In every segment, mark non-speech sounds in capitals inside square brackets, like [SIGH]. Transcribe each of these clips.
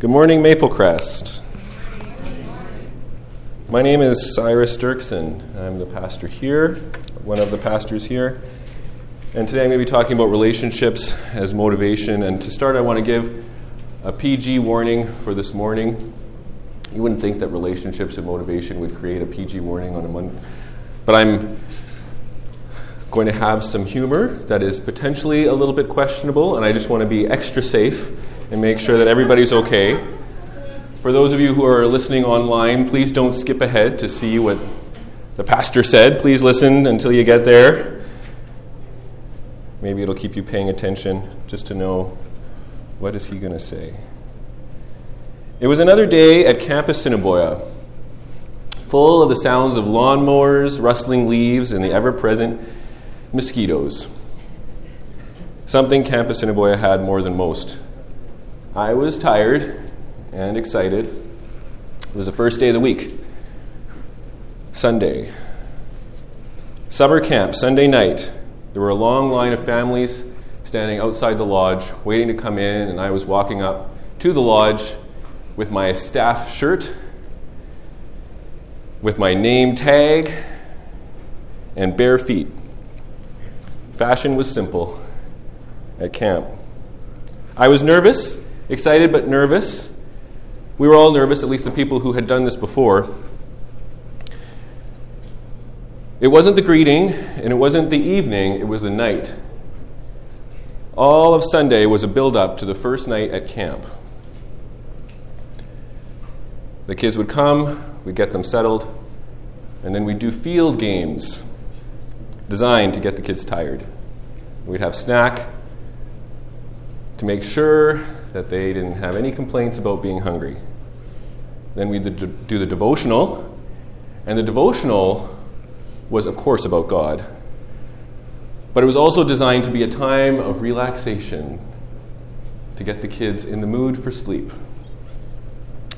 Good morning, Maplecrest. My name is Cyrus Dirksen. I'm the pastor here, one of the pastors here. And today I'm going to be talking about relationships as motivation. And to start, I want to give a PG warning for this morning. You wouldn't think that relationships and motivation would create a PG warning on a Monday, but I'm going to have some humor that is potentially a little bit questionable, and I just want to be extra safe and make sure that everybody's okay. For those of you who are listening online, please don't skip ahead to see what the pastor said. Please listen until you get there. Maybe it'll keep you paying attention just to know what is he going to say. It was another day at Camp Assiniboia, full of the sounds of lawnmowers, rustling leaves, and the ever present mosquitoes. Something Camp Assiniboia had more than most. I was tired and excited. It was the first day of the week, Sunday. Summer camp, Sunday night. There were a long line of families standing outside the lodge, waiting to come in, and I was walking up to the lodge with my staff shirt, with my name tag, and bare feet. Fashion was simple at camp. I was nervous, excited but nervous. We were all nervous, at least the people who had done this before. It wasn't the greeting, and it wasn't the evening, it was the night. All of Sunday was a build up to the first night at camp. The kids would come, we'd get them settled, and then we'd do field games designed to get the kids tired. We'd have snack to make sure that they didn't have any complaints about being hungry. Then we'd do the devotional, and the devotional was, of course, about God. But it was also designed to be a time of relaxation to get the kids in the mood for sleep.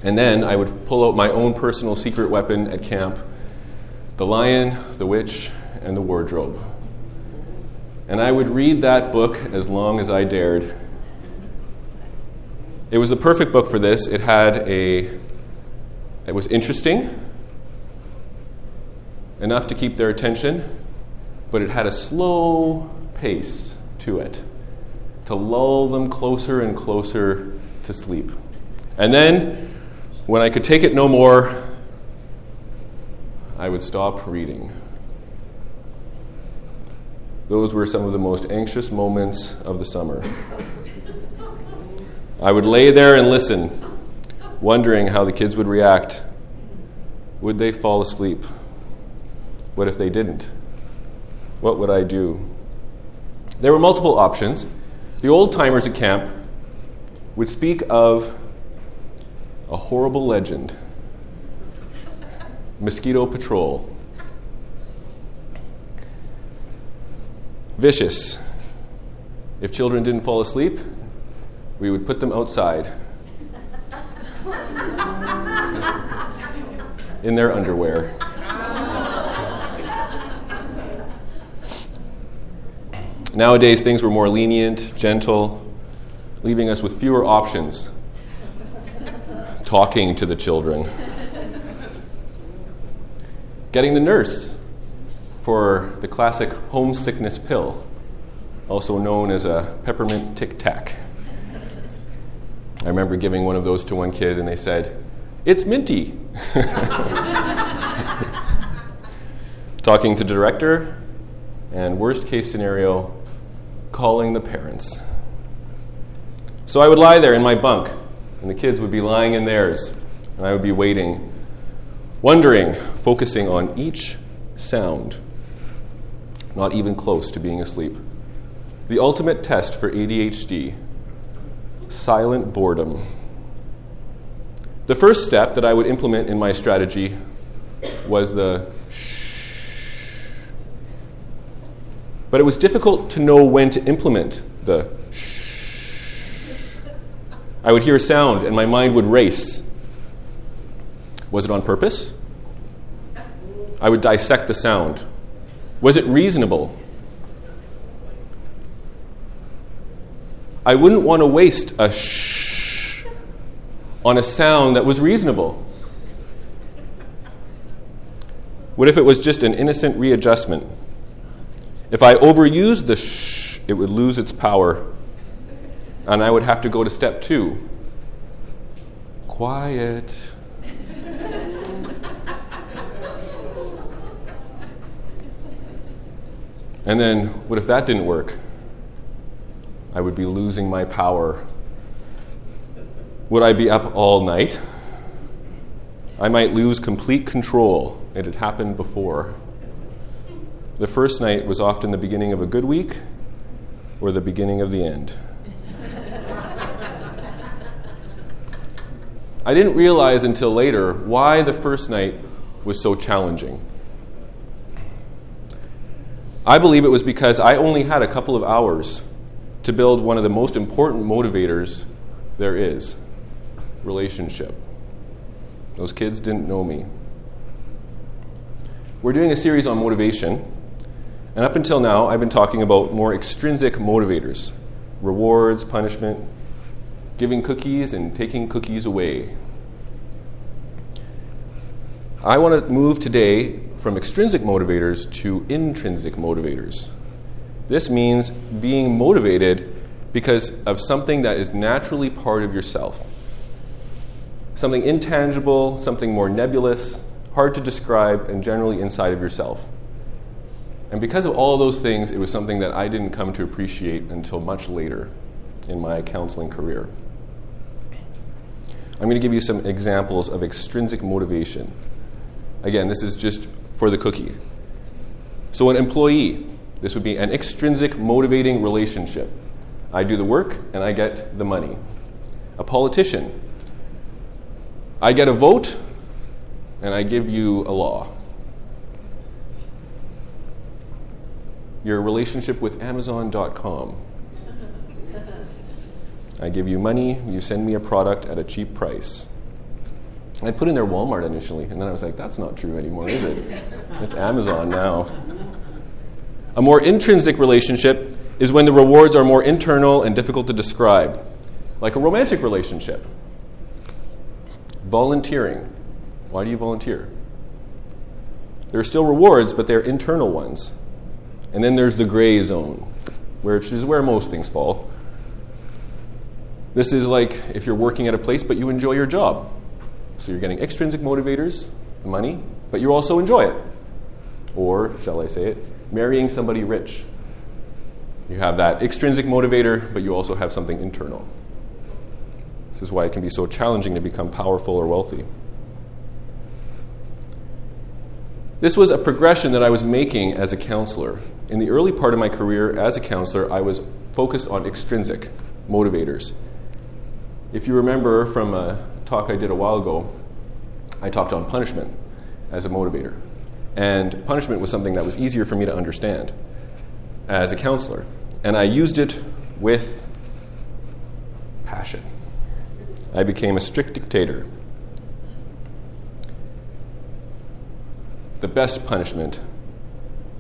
And then I would pull out my own personal secret weapon at camp the lion, the witch, and the wardrobe. And I would read that book as long as I dared. It was the perfect book for this. It had a it was interesting enough to keep their attention, but it had a slow pace to it to lull them closer and closer to sleep. And then when I could take it no more, I would stop reading. Those were some of the most anxious moments of the summer. I would lay there and listen, wondering how the kids would react. Would they fall asleep? What if they didn't? What would I do? There were multiple options. The old timers at camp would speak of a horrible legend mosquito patrol. Vicious. If children didn't fall asleep, we would put them outside in their underwear. Nowadays, things were more lenient, gentle, leaving us with fewer options talking to the children. Getting the nurse for the classic homesickness pill, also known as a peppermint tic tac. I remember giving one of those to one kid, and they said, It's minty. [LAUGHS] Talking to the director, and worst case scenario, calling the parents. So I would lie there in my bunk, and the kids would be lying in theirs, and I would be waiting, wondering, focusing on each sound not even close to being asleep. The ultimate test for ADHD silent boredom. The first step that I would implement in my strategy was the shh. But it was difficult to know when to implement the shh. I would hear a sound and my mind would race. Was it on purpose? I would dissect the sound. Was it reasonable? I wouldn't want to waste a shh on a sound that was reasonable? What if it was just an innocent readjustment? If I overused the shh, it would lose its power, and I would have to go to step two quiet. and then, what if that didn't work? I would be losing my power. Would I be up all night? I might lose complete control. It had happened before. The first night was often the beginning of a good week or the beginning of the end. I didn't realize until later why the first night was so challenging. I believe it was because I only had a couple of hours to build one of the most important motivators there is relationship. Those kids didn't know me. We're doing a series on motivation, and up until now, I've been talking about more extrinsic motivators rewards, punishment, giving cookies, and taking cookies away. I want to move today from extrinsic motivators to intrinsic motivators. This means being motivated because of something that is naturally part of yourself something intangible, something more nebulous, hard to describe, and generally inside of yourself. And because of all those things, it was something that I didn't come to appreciate until much later in my counseling career. I'm going to give you some examples of extrinsic motivation. Again, this is just for the cookie. So, an employee, this would be an extrinsic motivating relationship. I do the work and I get the money. A politician, I get a vote and I give you a law. Your relationship with Amazon.com. I give you money, you send me a product at a cheap price. I put in there Walmart initially, and then I was like, that's not true anymore, is it? [LAUGHS] It's Amazon now. A more intrinsic relationship is when the rewards are more internal and difficult to describe, like a romantic relationship. Volunteering. Why do you volunteer? There are still rewards, but they're internal ones. And then there's the gray zone, which is where most things fall. This is like if you're working at a place but you enjoy your job. So you're getting extrinsic motivators, money, but you also enjoy it. Or, shall I say it, marrying somebody rich. You have that extrinsic motivator, but you also have something internal. This is why it can be so challenging to become powerful or wealthy. This was a progression that I was making as a counselor. In the early part of my career as a counselor, I was focused on extrinsic motivators. If you remember from a talk I did a while ago, I talked on punishment as a motivator. And punishment was something that was easier for me to understand as a counselor. And I used it with passion. I became a strict dictator. The best punishment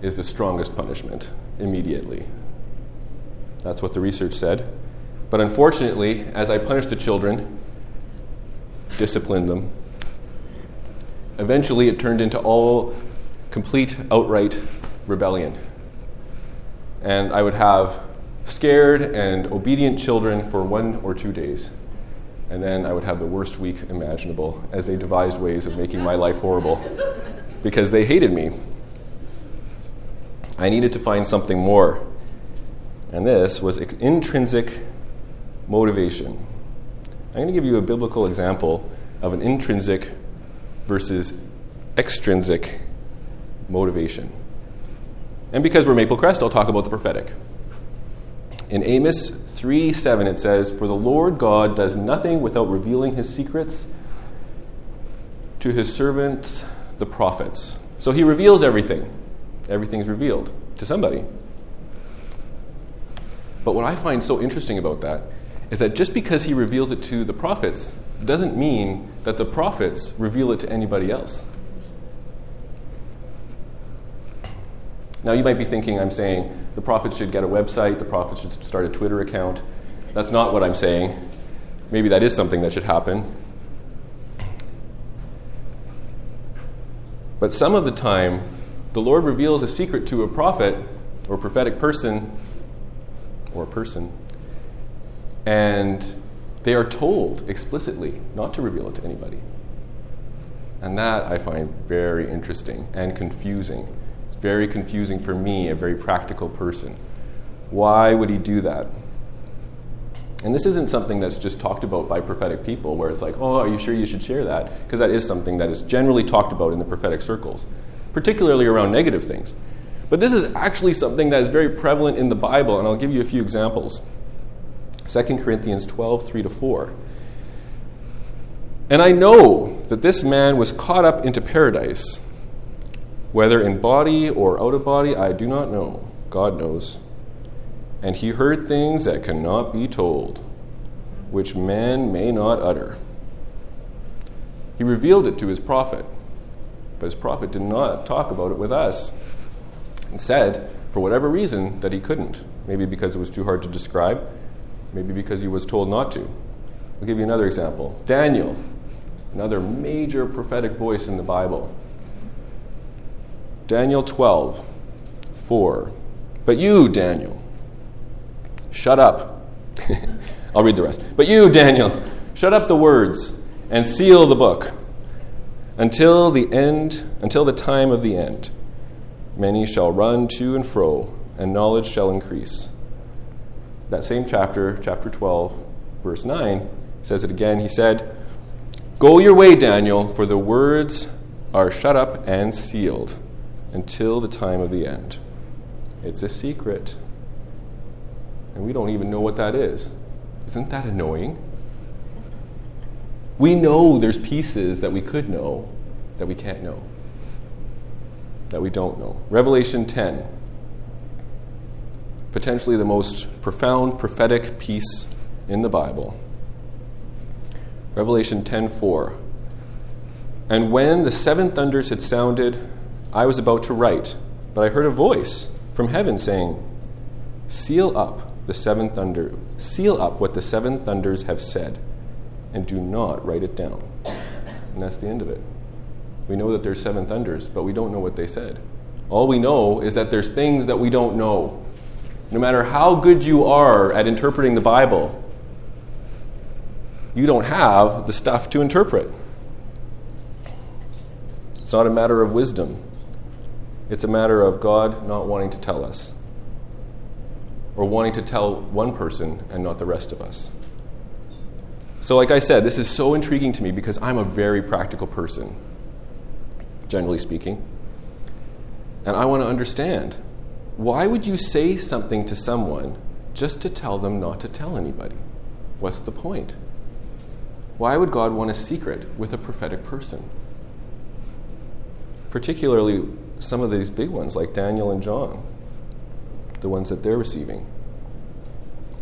is the strongest punishment immediately. That's what the research said. But unfortunately, as I punished the children, disciplined them, eventually it turned into all complete, outright rebellion. And I would have scared and obedient children for one or two days and then I would have the worst week imaginable as they devised ways of making my life horrible because they hated me. I needed to find something more. And this was intrinsic motivation. I'm going to give you a biblical example of an intrinsic versus extrinsic motivation. And because we're Maple Crest, I'll talk about the prophetic. In Amos 3 7, it says, For the Lord God does nothing without revealing his secrets to his servants, the prophets. So he reveals everything. Everything's revealed to somebody. But what I find so interesting about that is that just because he reveals it to the prophets doesn't mean that the prophets reveal it to anybody else. Now, you might be thinking I'm saying the prophet should get a website, the prophet should start a Twitter account. That's not what I'm saying. Maybe that is something that should happen. But some of the time, the Lord reveals a secret to a prophet or prophetic person or person, and they are told explicitly not to reveal it to anybody. And that I find very interesting and confusing. Very confusing for me, a very practical person. Why would he do that? And this isn't something that's just talked about by prophetic people, where it's like, oh, are you sure you should share that? Because that is something that is generally talked about in the prophetic circles, particularly around negative things. But this is actually something that is very prevalent in the Bible, and I'll give you a few examples. 2 Corinthians 12, 3 to 4. And I know that this man was caught up into paradise, whether in body or out of body, I do not know. God knows. And he heard things that cannot be told, which man may not utter. He revealed it to his prophet, but his prophet did not talk about it with us and said, for whatever reason, that he couldn't. Maybe because it was too hard to describe, maybe because he was told not to. I'll give you another example Daniel, another major prophetic voice in the Bible. Daniel 12, 4. But you, Daniel, Shut up. [LAUGHS] I'll read the rest. But you, Daniel, shut up the words and seal the book until the end, until the time of the end. Many shall run to and fro, and knowledge shall increase. That same chapter, chapter 12, verse 9, says it again. He said, Go your way, Daniel, for the words are shut up and sealed until the time of the end. It's a secret and we don't even know what that is. Isn't that annoying? We know there's pieces that we could know that we can't know, that we don't know. Revelation 10, potentially the most profound prophetic piece in the Bible. Revelation 10:4. And when the seven thunders had sounded, I was about to write, but I heard a voice from heaven saying, "Seal up the seven thunder seal up what the seven thunders have said and do not write it down. And that's the end of it. We know that there's seven thunders but we don't know what they said. All we know is that there's things that we don't know. No matter how good you are at interpreting the bible you don't have the stuff to interpret. It's not a matter of wisdom it's a matter of god not wanting to tell us or wanting to tell one person and not the rest of us. So, like I said, this is so intriguing to me because I'm a very practical person, generally speaking. And I want to understand why would you say something to someone just to tell them not to tell anybody? What's the point? Why would God want a secret with a prophetic person? Particularly some of these big ones like Daniel and John the ones that they're receiving.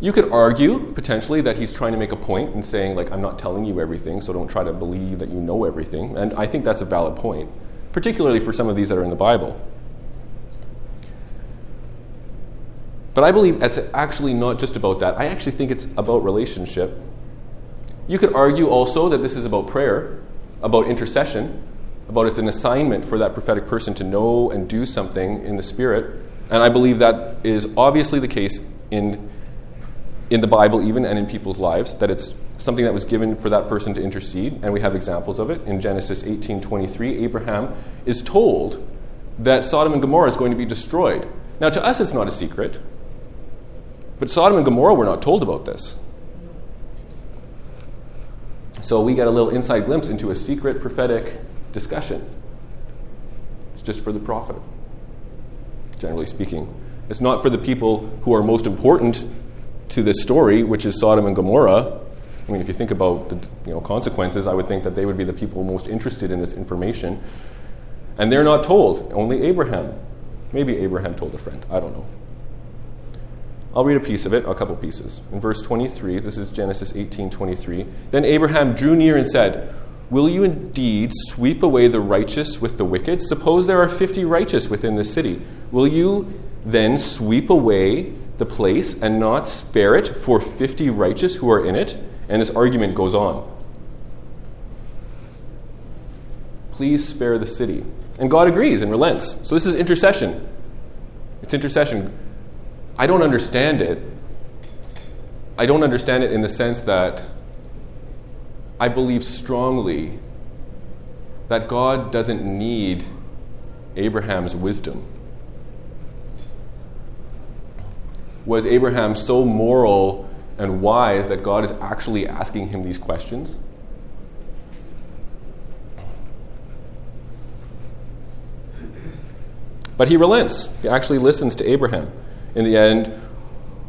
You could argue potentially that he's trying to make a point and saying, like, I'm not telling you everything, so don't try to believe that you know everything. And I think that's a valid point, particularly for some of these that are in the Bible. But I believe it's actually not just about that. I actually think it's about relationship. You could argue also that this is about prayer, about intercession, about it's an assignment for that prophetic person to know and do something in the Spirit. And I believe that is obviously the case in, in the Bible, even and in people's lives, that it's something that was given for that person to intercede, and we have examples of it. In Genesis 18:23, Abraham is told that Sodom and Gomorrah is going to be destroyed. Now, to us, it's not a secret, but Sodom and Gomorrah were not told about this. So we get a little inside glimpse into a secret prophetic discussion. It's just for the prophet generally speaking. It's not for the people who are most important to this story, which is Sodom and Gomorrah. I mean, if you think about the you know, consequences, I would think that they would be the people most interested in this information. And they're not told, only Abraham. Maybe Abraham told a friend, I don't know. I'll read a piece of it, a couple pieces. In verse 23, this is Genesis 18:23. Then Abraham drew near and said, Will you indeed sweep away the righteous with the wicked? Suppose there are 50 righteous within the city. Will you then sweep away the place and not spare it for 50 righteous who are in it? And this argument goes on. Please spare the city And God agrees and relents. So this is intercession. It's intercession. I don't understand it. I don't understand it in the sense that I believe strongly that God doesn't need Abraham's wisdom. Was Abraham so moral and wise that God is actually asking him these questions? But he relents. He actually listens to Abraham. In the end,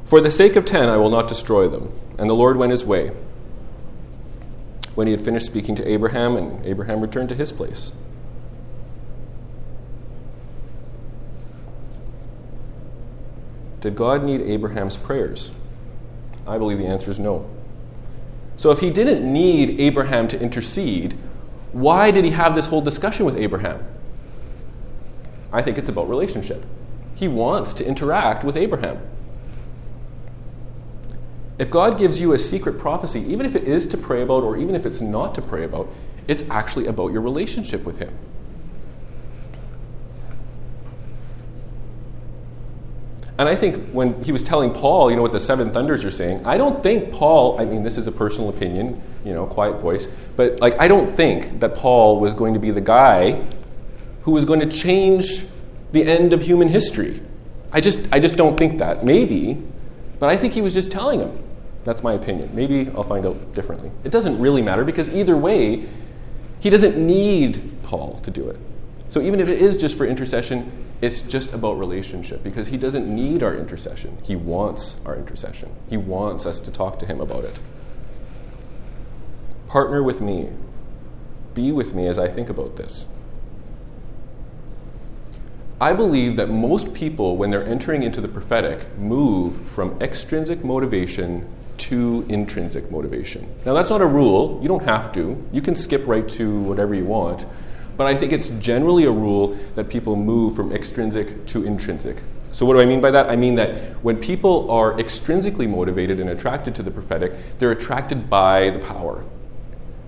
for the sake of ten, I will not destroy them. And the Lord went his way. When he had finished speaking to Abraham, and Abraham returned to his place. Did God need Abraham's prayers? I believe the answer is no. So, if he didn't need Abraham to intercede, why did he have this whole discussion with Abraham? I think it's about relationship. He wants to interact with Abraham. If God gives you a secret prophecy, even if it is to pray about or even if it's not to pray about, it's actually about your relationship with Him. And I think when he was telling Paul, you know, what the seven thunders are saying, I don't think Paul, I mean, this is a personal opinion, you know, quiet voice, but like, I don't think that Paul was going to be the guy who was going to change the end of human history. I just, I just don't think that. Maybe, but I think he was just telling him. That's my opinion. Maybe I'll find out differently. It doesn't really matter because either way, he doesn't need Paul to do it. So even if it is just for intercession, it's just about relationship because he doesn't need our intercession. He wants our intercession. He wants us to talk to him about it. Partner with me. Be with me as I think about this. I believe that most people, when they're entering into the prophetic, move from extrinsic motivation to intrinsic motivation. Now, that's not a rule. You don't have to. You can skip right to whatever you want. But I think it's generally a rule that people move from extrinsic to intrinsic. So, what do I mean by that? I mean that when people are extrinsically motivated and attracted to the prophetic, they're attracted by the power.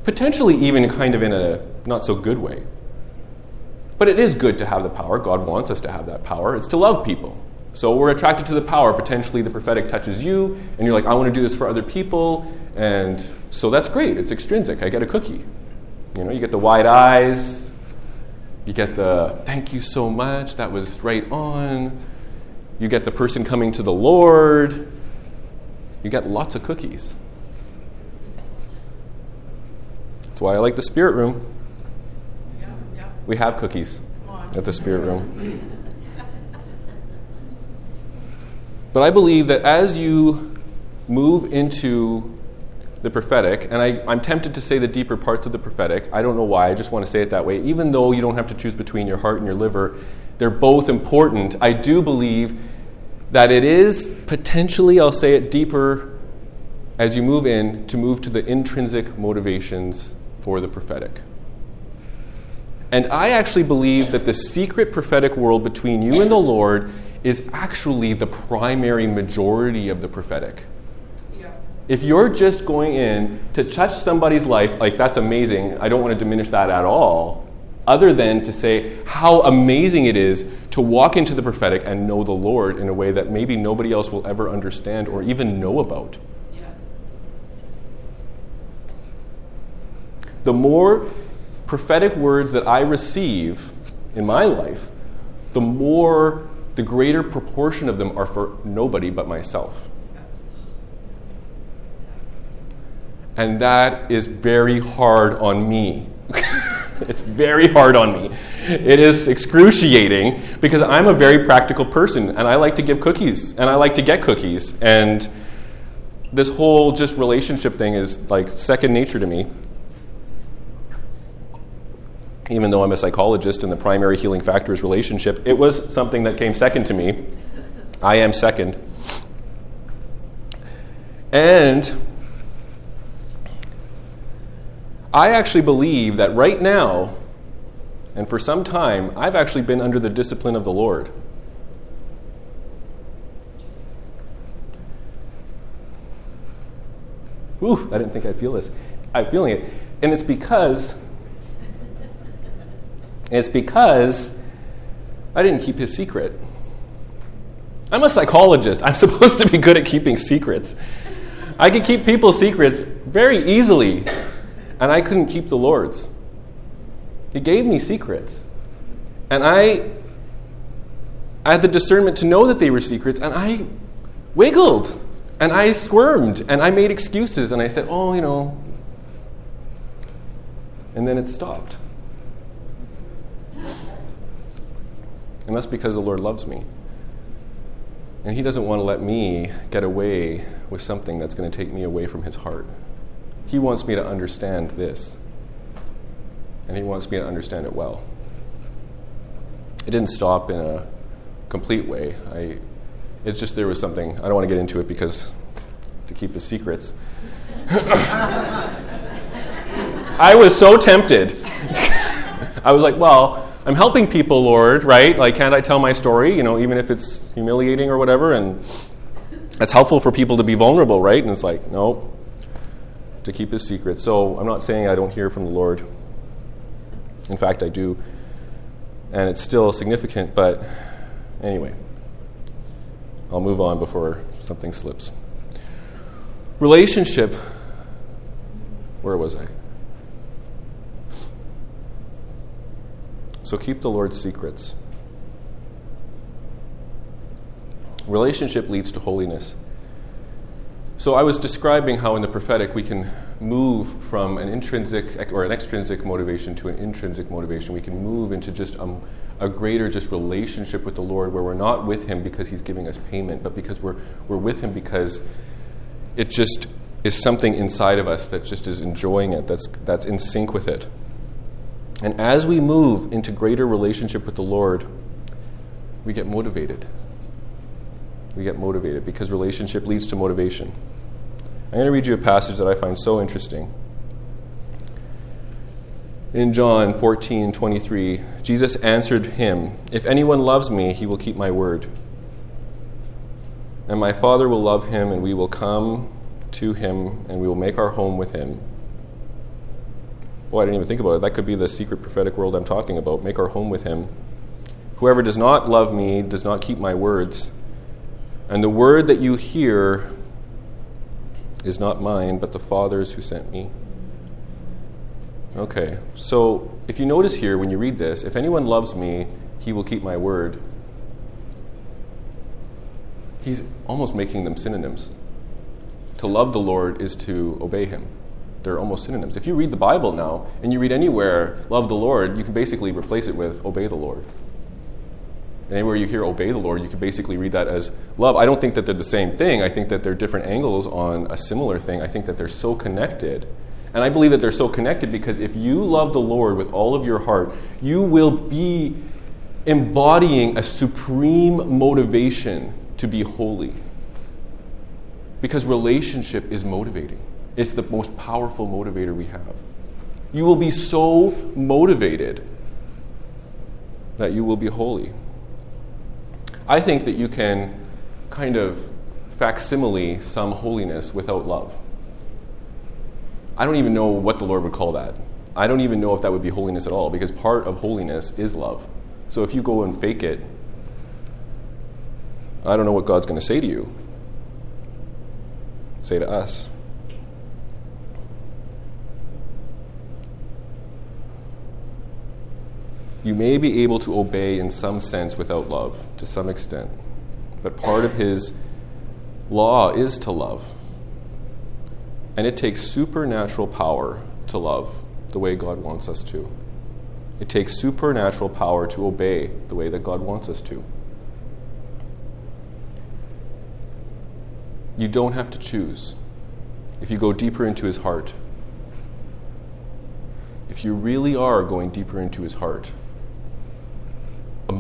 Potentially, even kind of in a not so good way. But it is good to have the power. God wants us to have that power. It's to love people. So we're attracted to the power. Potentially, the prophetic touches you, and you're like, I want to do this for other people. And so that's great. It's extrinsic. I get a cookie. You know, you get the wide eyes. You get the thank you so much. That was right on. You get the person coming to the Lord. You get lots of cookies. That's why I like the spirit room. We have cookies at the spirit room. But I believe that as you move into the prophetic, and I, am tempted to say the deeper parts of the prophetic, I don't know why, I just want to say it that way. Even though you don't have to choose between your heart and your liver, they're both important. I do believe that it is potentially, I'll say it deeper as you move in, to move to the intrinsic motivations for the prophetic. And I actually believe that the secret prophetic world between you and the Lord is actually the primary majority of the prophetic. Yeah. If you're just going in to touch somebody's life, like that's amazing, I don't want to diminish that at all, other than to say how amazing it is to walk into the prophetic and know the Lord in a way that maybe nobody else will ever understand or even know about. The more prophetic words that I receive in my life, the more, the greater proportion of them are for nobody but myself. And that is very hard on me. [LAUGHS] it's very hard on me. It is excruciating because I'm a very practical person and I like to give cookies and I like to get cookies. And this whole just relationship thing is like second nature to me even though I'm a psychologist and the primary healing factor is relationship, it was something that came second to me. I am second. And I actually believe that right now, and for some time, I've actually been under the discipline of the Lord. Ooh, I didn't think I'd feel this. I'm feeling it. And it's because It's because I didn't keep his secret. I'm a psychologist. I'm [LAUGHS] supposed to be good at keeping secrets. I could keep people's secrets very easily, and I couldn't keep the Lord's. He gave me secrets. And I, I had the discernment to know that they were secrets, and I wiggled, and I squirmed, and I made excuses, and I said, oh, you know. And then it stopped. And that's because the Lord loves me. And He doesn't want to let me get away with something that's going to take me away from His heart. He wants me to understand this. And He wants me to understand it well. It didn't stop in a complete way. I, it's just there was something, I don't want to get into it because to keep the secrets. [LAUGHS] I was so tempted. [LAUGHS] I was like, well, I'm helping people, Lord, right? Like, can't I tell my story, you know, even if it's humiliating or whatever? And it's helpful for people to be vulnerable, right? And it's like, no, to keep his secret. So I'm not saying I don't hear from the Lord. In fact, I do. And it's still significant, but anyway, I'll move on before something slips. Relationship, where was I? So keep the Lord's secrets. Relationship leads to holiness. So I was describing how in the prophetic we can move from an intrinsic or an extrinsic motivation to an intrinsic motivation. We can move into just a, a greater just relationship with the Lord where we're not with Him because He's giving us payment, but because we're, we're with Him because it just is something inside of us that just is enjoying it, that's, that's in sync with it. And as we move into greater relationship with the Lord, we get motivated. We get motivated because relationship leads to motivation. I'm going to read you a passage that I find so interesting. In John 14, 23, Jesus answered him, If anyone loves me, he will keep my word. And my Father will love him, and we will come to him, and we will make our home with him. I didn't even think about it. That could be the secret prophetic world I'm talking about. Make our home with him. Whoever does not love me does not keep my words. And the word that you hear is not mine, but the Father's who sent me. Okay, so if you notice here when you read this, if anyone loves me, he will keep my word. He's almost making them synonyms. To love the Lord is to obey him they're almost synonyms. If you read the Bible now and you read anywhere, love the Lord, you can basically replace it with obey the Lord. And anywhere you hear obey the Lord, you can basically read that as love. I don't think that they're the same thing. I think that they're different angles on a similar thing. I think that they're so connected. And I believe that they're so connected because if you love the Lord with all of your heart, you will be embodying a supreme motivation to be holy. Because relationship is motivating. It's the most powerful motivator we have. You will be so motivated that you will be holy. I think that you can kind of facsimile some holiness without love. I don't even know what the Lord would call that. I don't even know if that would be holiness at all, because part of holiness is love. So if you go and fake it, I don't know what God's going to say to you. Say to us. You may be able to obey in some sense without love, to some extent. But part of his law is to love. And it takes supernatural power to love the way God wants us to. It takes supernatural power to obey the way that God wants us to. You don't have to choose. If you go deeper into his heart, if you really are going deeper into his heart,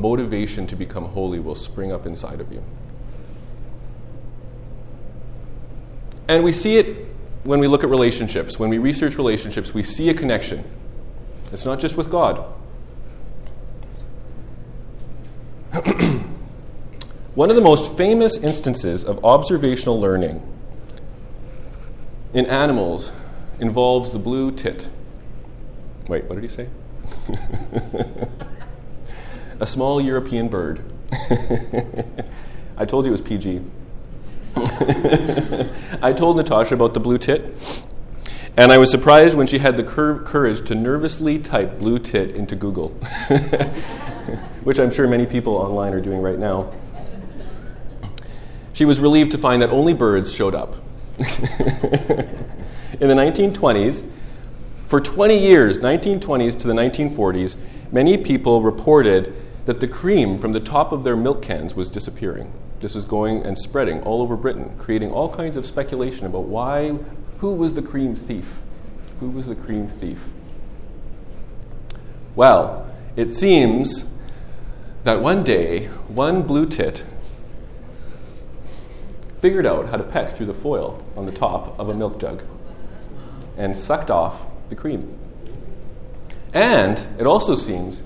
motivation to become holy will spring up inside of you. And we see it when we look at relationships. When we research relationships, we see a connection. It's not just with God. [CLEARS THROAT] One of the most famous instances of observational learning in animals involves the blue tit. Wait, what did he say? [LAUGHS] a small European bird. [LAUGHS] I told you it was PG. [LAUGHS] I told Natasha about the blue tit, and I was surprised when she had the cur- courage to nervously type blue tit into Google, [LAUGHS] which I'm sure many people online are doing right now. She was relieved to find that only birds showed up. In the 1920s, for 20 years, 1920s to the 1940s, many people reported that the cream from the top of their milk cans was disappearing. This was going and spreading all over Britain, creating all kinds of speculation about why, who was the cream thief? Who was the cream thief? Well, it seems that one day, one blue tit figured out how to peck through the foil on the top of a milk jug and sucked off the cream. And it also seems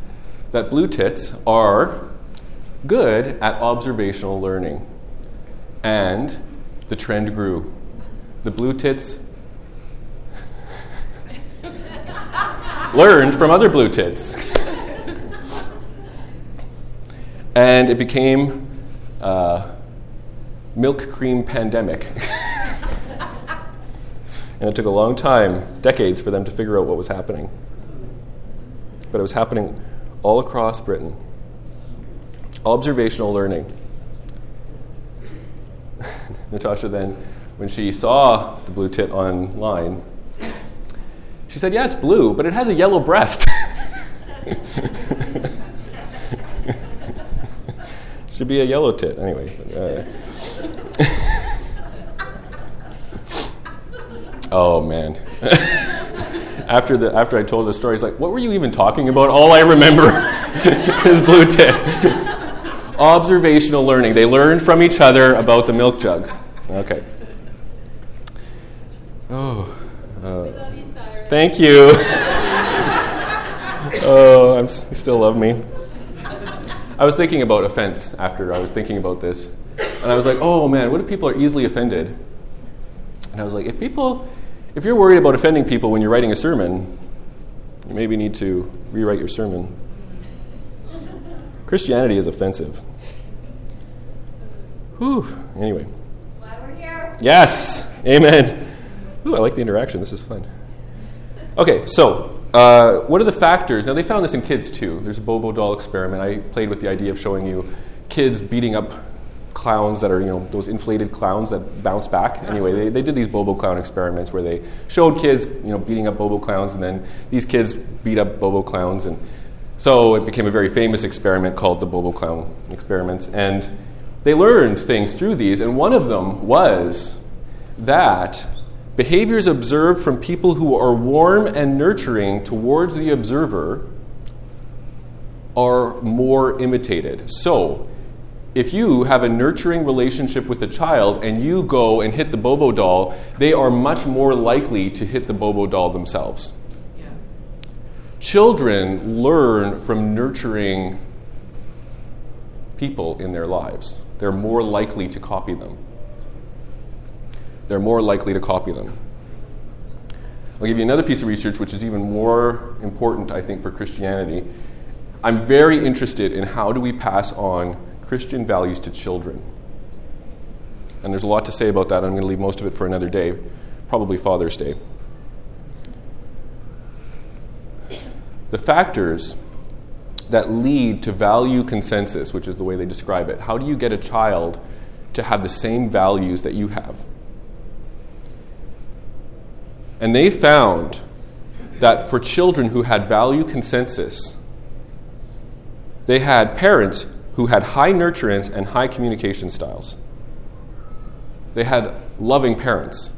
that blue tits are good at observational learning. And the trend grew. The blue tits learned from other blue tits. and it became a milk cream pandemic. [LAUGHS] and it took a long time, decades, for them to figure out what was happening. But it was happening all across Britain. Observational learning. [LAUGHS] Natasha then, when she saw the blue tit online, she said, Yeah, it's blue, but it has a yellow breast. [LAUGHS] Should be a yellow tit, anyway. Uh, [LAUGHS] oh, man. After, the, after I told the story, he's like, What were you even talking about? All I remember [LAUGHS] is blue tit. [LAUGHS] Observational learning. They learned from each other about the milk jugs. Okay. Oh. Uh, thank you. [LAUGHS] oh, I'm, you still love me. I was thinking about offense after I was thinking about this. And I was like, oh man, what if people are easily offended? And I was like, if people, if you're worried about offending people when you're writing a sermon, you maybe need to rewrite your sermon. Christianity is offensive. Whew. Anyway. Why we're here. Yes. Amen. Ooh, I like the interaction. This is fun. Okay, so uh, what are the factors? Now, they found this in kids too. There's a Bobo doll experiment. I played with the idea of showing you kids beating up clowns that are, you know, those inflated clowns that bounce back. Anyway, they, they did these Bobo clown experiments where they showed kids, you know, beating up Bobo clowns, and then these kids beat up Bobo clowns. And so it became a very famous experiment called the Bobo clown experiments. And they learned things through these, and one of them was that behaviors observed from people who are warm and nurturing towards the observer are more imitated. So, if you have a nurturing relationship with a child and you go and hit the Bobo doll, they are much more likely to hit the Bobo doll themselves. Yes. Children learn from nurturing people in their lives they're more likely to copy them. They're more likely to copy them. I'll give you another piece of research which is even more important, I think, for Christianity. I'm very interested in how do we pass on Christian values to children. And there's a lot to say about that. I'm going to leave most of it for another day, probably Father's Day. The factors that lead to value consensus, which is the way they describe it. How do you get a child to have the same values that you have? And they found that for children who had value consensus, they had parents who had high nurturance and high communication styles. They had loving parents,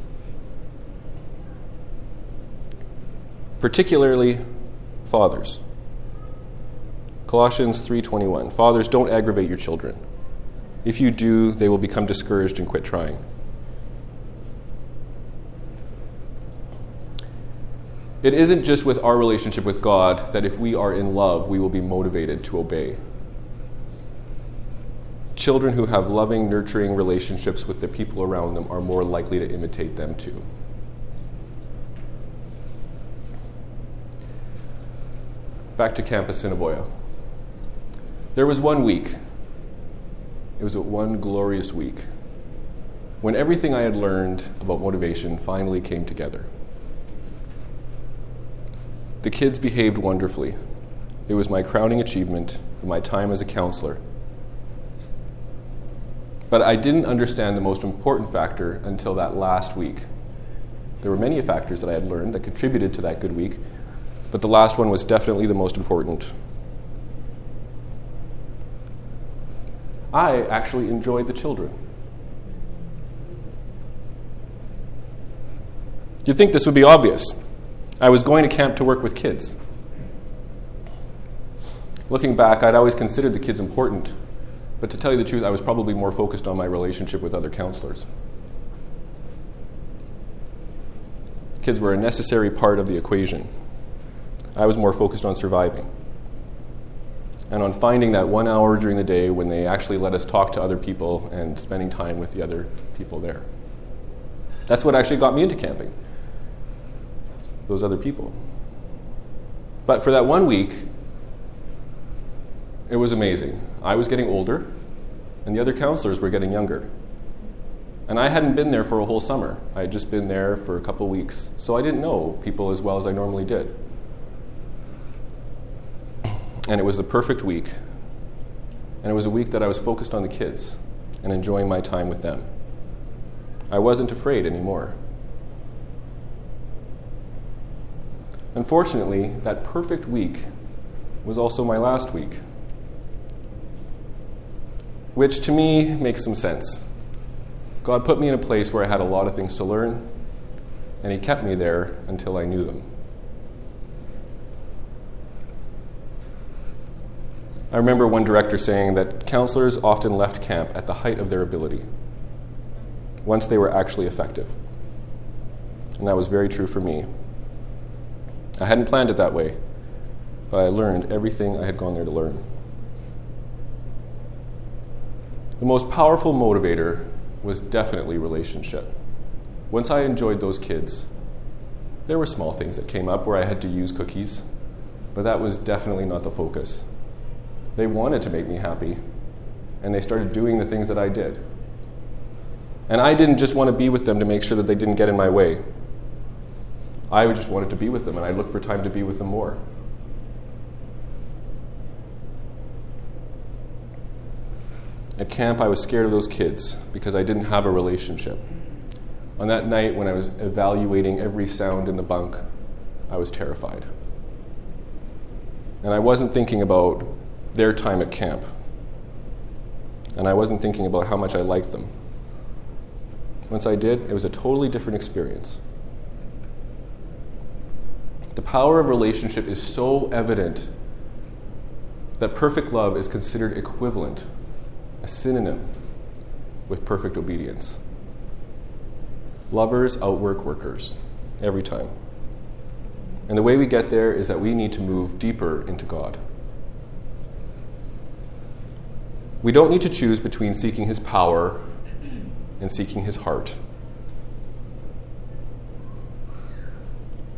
particularly fathers. Colossians 3:21. Fathers, don't aggravate your children. If you do, they will become discouraged and quit trying. It isn't just with our relationship with God that if we are in love, we will be motivated to obey. Children who have loving, nurturing relationships with the people around them are more likely to imitate them too. back to Camp Assiniboia. There was one week, it was one glorious week, when everything I had learned about motivation finally came together. The kids behaved wonderfully. It was my crowning achievement of my time as a counselor. But I didn't understand the most important factor until that last week. There were many factors that I had learned that contributed to that good week, but the last one was definitely the most important. I actually enjoyed the children. You'd think this would be obvious. I was going to camp to work with kids. Looking back, I'd always considered the kids important, but to tell you the truth, I was probably more focused on my relationship with other counselors. Kids were a necessary part of the equation. I was more focused on surviving and on finding that one hour during the day when they actually let us talk to other people and spending time with the other people there. That's what actually got me into camping, those other people. But for that one week, it was amazing. I was getting older, and the other counselors were getting younger. And I hadn't been there for a whole summer. I had just been there for a couple weeks, so I didn't know people as well as I normally did and it was the perfect week. And it was a week that I was focused on the kids and enjoying my time with them. I wasn't afraid anymore. Unfortunately, that perfect week was also my last week, which to me makes some sense. God put me in a place where I had a lot of things to learn, and He kept me there until I knew them. I remember one director saying that counselors often left camp at the height of their ability, once they were actually effective. And that was very true for me. I hadn't planned it that way, but I learned everything I had gone there to learn. The most powerful motivator was definitely relationship. Once I enjoyed those kids, there were small things that came up where I had to use cookies, but that was definitely not the focus. They wanted to make me happy, and they started doing the things that I did. And I didn't just want to be with them to make sure that they didn't get in my way. I just wanted to be with them, and I looked for time to be with them more. At camp, I was scared of those kids because I didn't have a relationship. On that night, when I was evaluating every sound in the bunk, I was terrified. And I wasn't thinking about their time at camp. And I wasn't thinking about how much I liked them. Once I did, it was a totally different experience. The power of relationship is so evident that perfect love is considered equivalent, a synonym with perfect obedience. Lovers outwork workers every time. And the way we get there is that we need to move deeper into God. We don't need to choose between seeking his power and seeking his heart.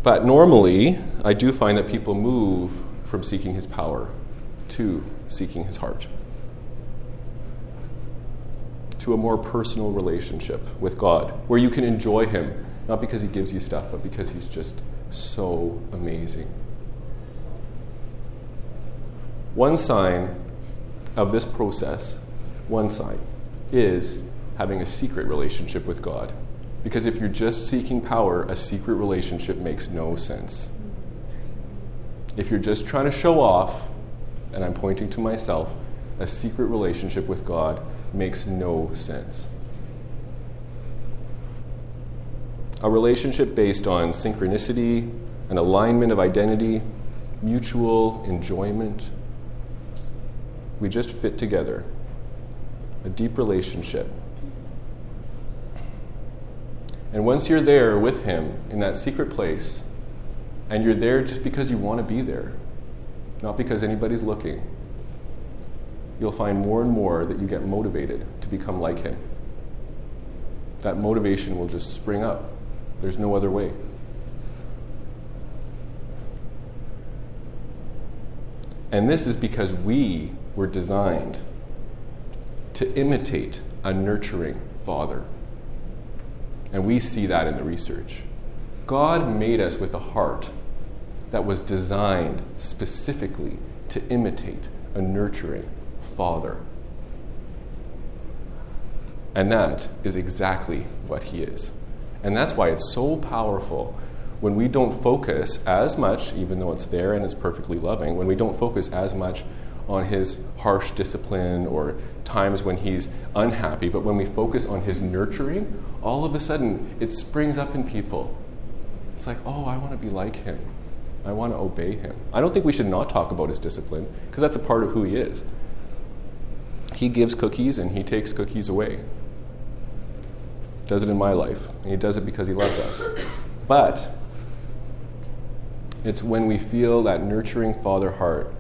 But normally, I do find that people move from seeking his power to seeking his heart, to a more personal relationship with God, where you can enjoy him, not because he gives you stuff, but because he's just so amazing. One sign of this process, one sign, is having a secret relationship with God. Because if you're just seeking power, a secret relationship makes no sense. If you're just trying to show off, and I'm pointing to myself, a secret relationship with God makes no sense. A relationship based on synchronicity, an alignment of identity, mutual enjoyment, we just fit together. A deep relationship. And once you're there with Him in that secret place, and you're there just because you want to be there, not because anybody's looking, you'll find more and more that you get motivated to become like Him. That motivation will just spring up. There's no other way. And this is because we were designed to imitate a nurturing father. And we see that in the research. God made us with a heart that was designed specifically to imitate a nurturing father. And that is exactly what he is. And that's why it's so powerful when we don't focus as much, even though it's there and it's perfectly loving, when we don't focus as much on his harsh discipline or times when he's unhappy, but when we focus on his nurturing, all of a sudden it springs up in people. It's like, oh, I want to be like him. I want to obey him. I don't think we should not talk about his discipline because that's a part of who he is. He gives cookies and he takes cookies away. Does it in my life, and he does it because he loves us. But it's when we feel that nurturing father heart.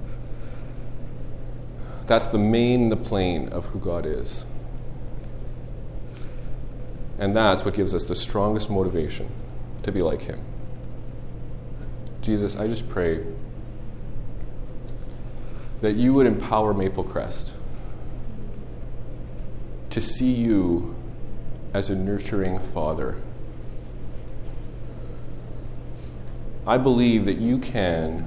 That's the main, the plane of who God is. And that's what gives us the strongest motivation to be like him. Jesus, I just pray that you would empower Maple Crest to see you as a nurturing father. I believe that you can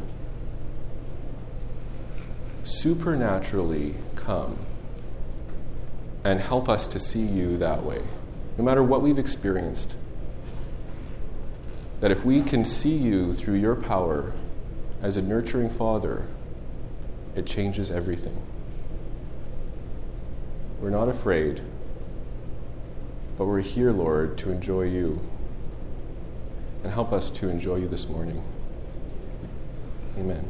supernaturally come and help us to see you that way, no matter what we've experienced. That if we can see you through your power as a nurturing father, it changes everything. We're not afraid, but we're here, Lord, to enjoy you. And help us to enjoy you this morning. Amen.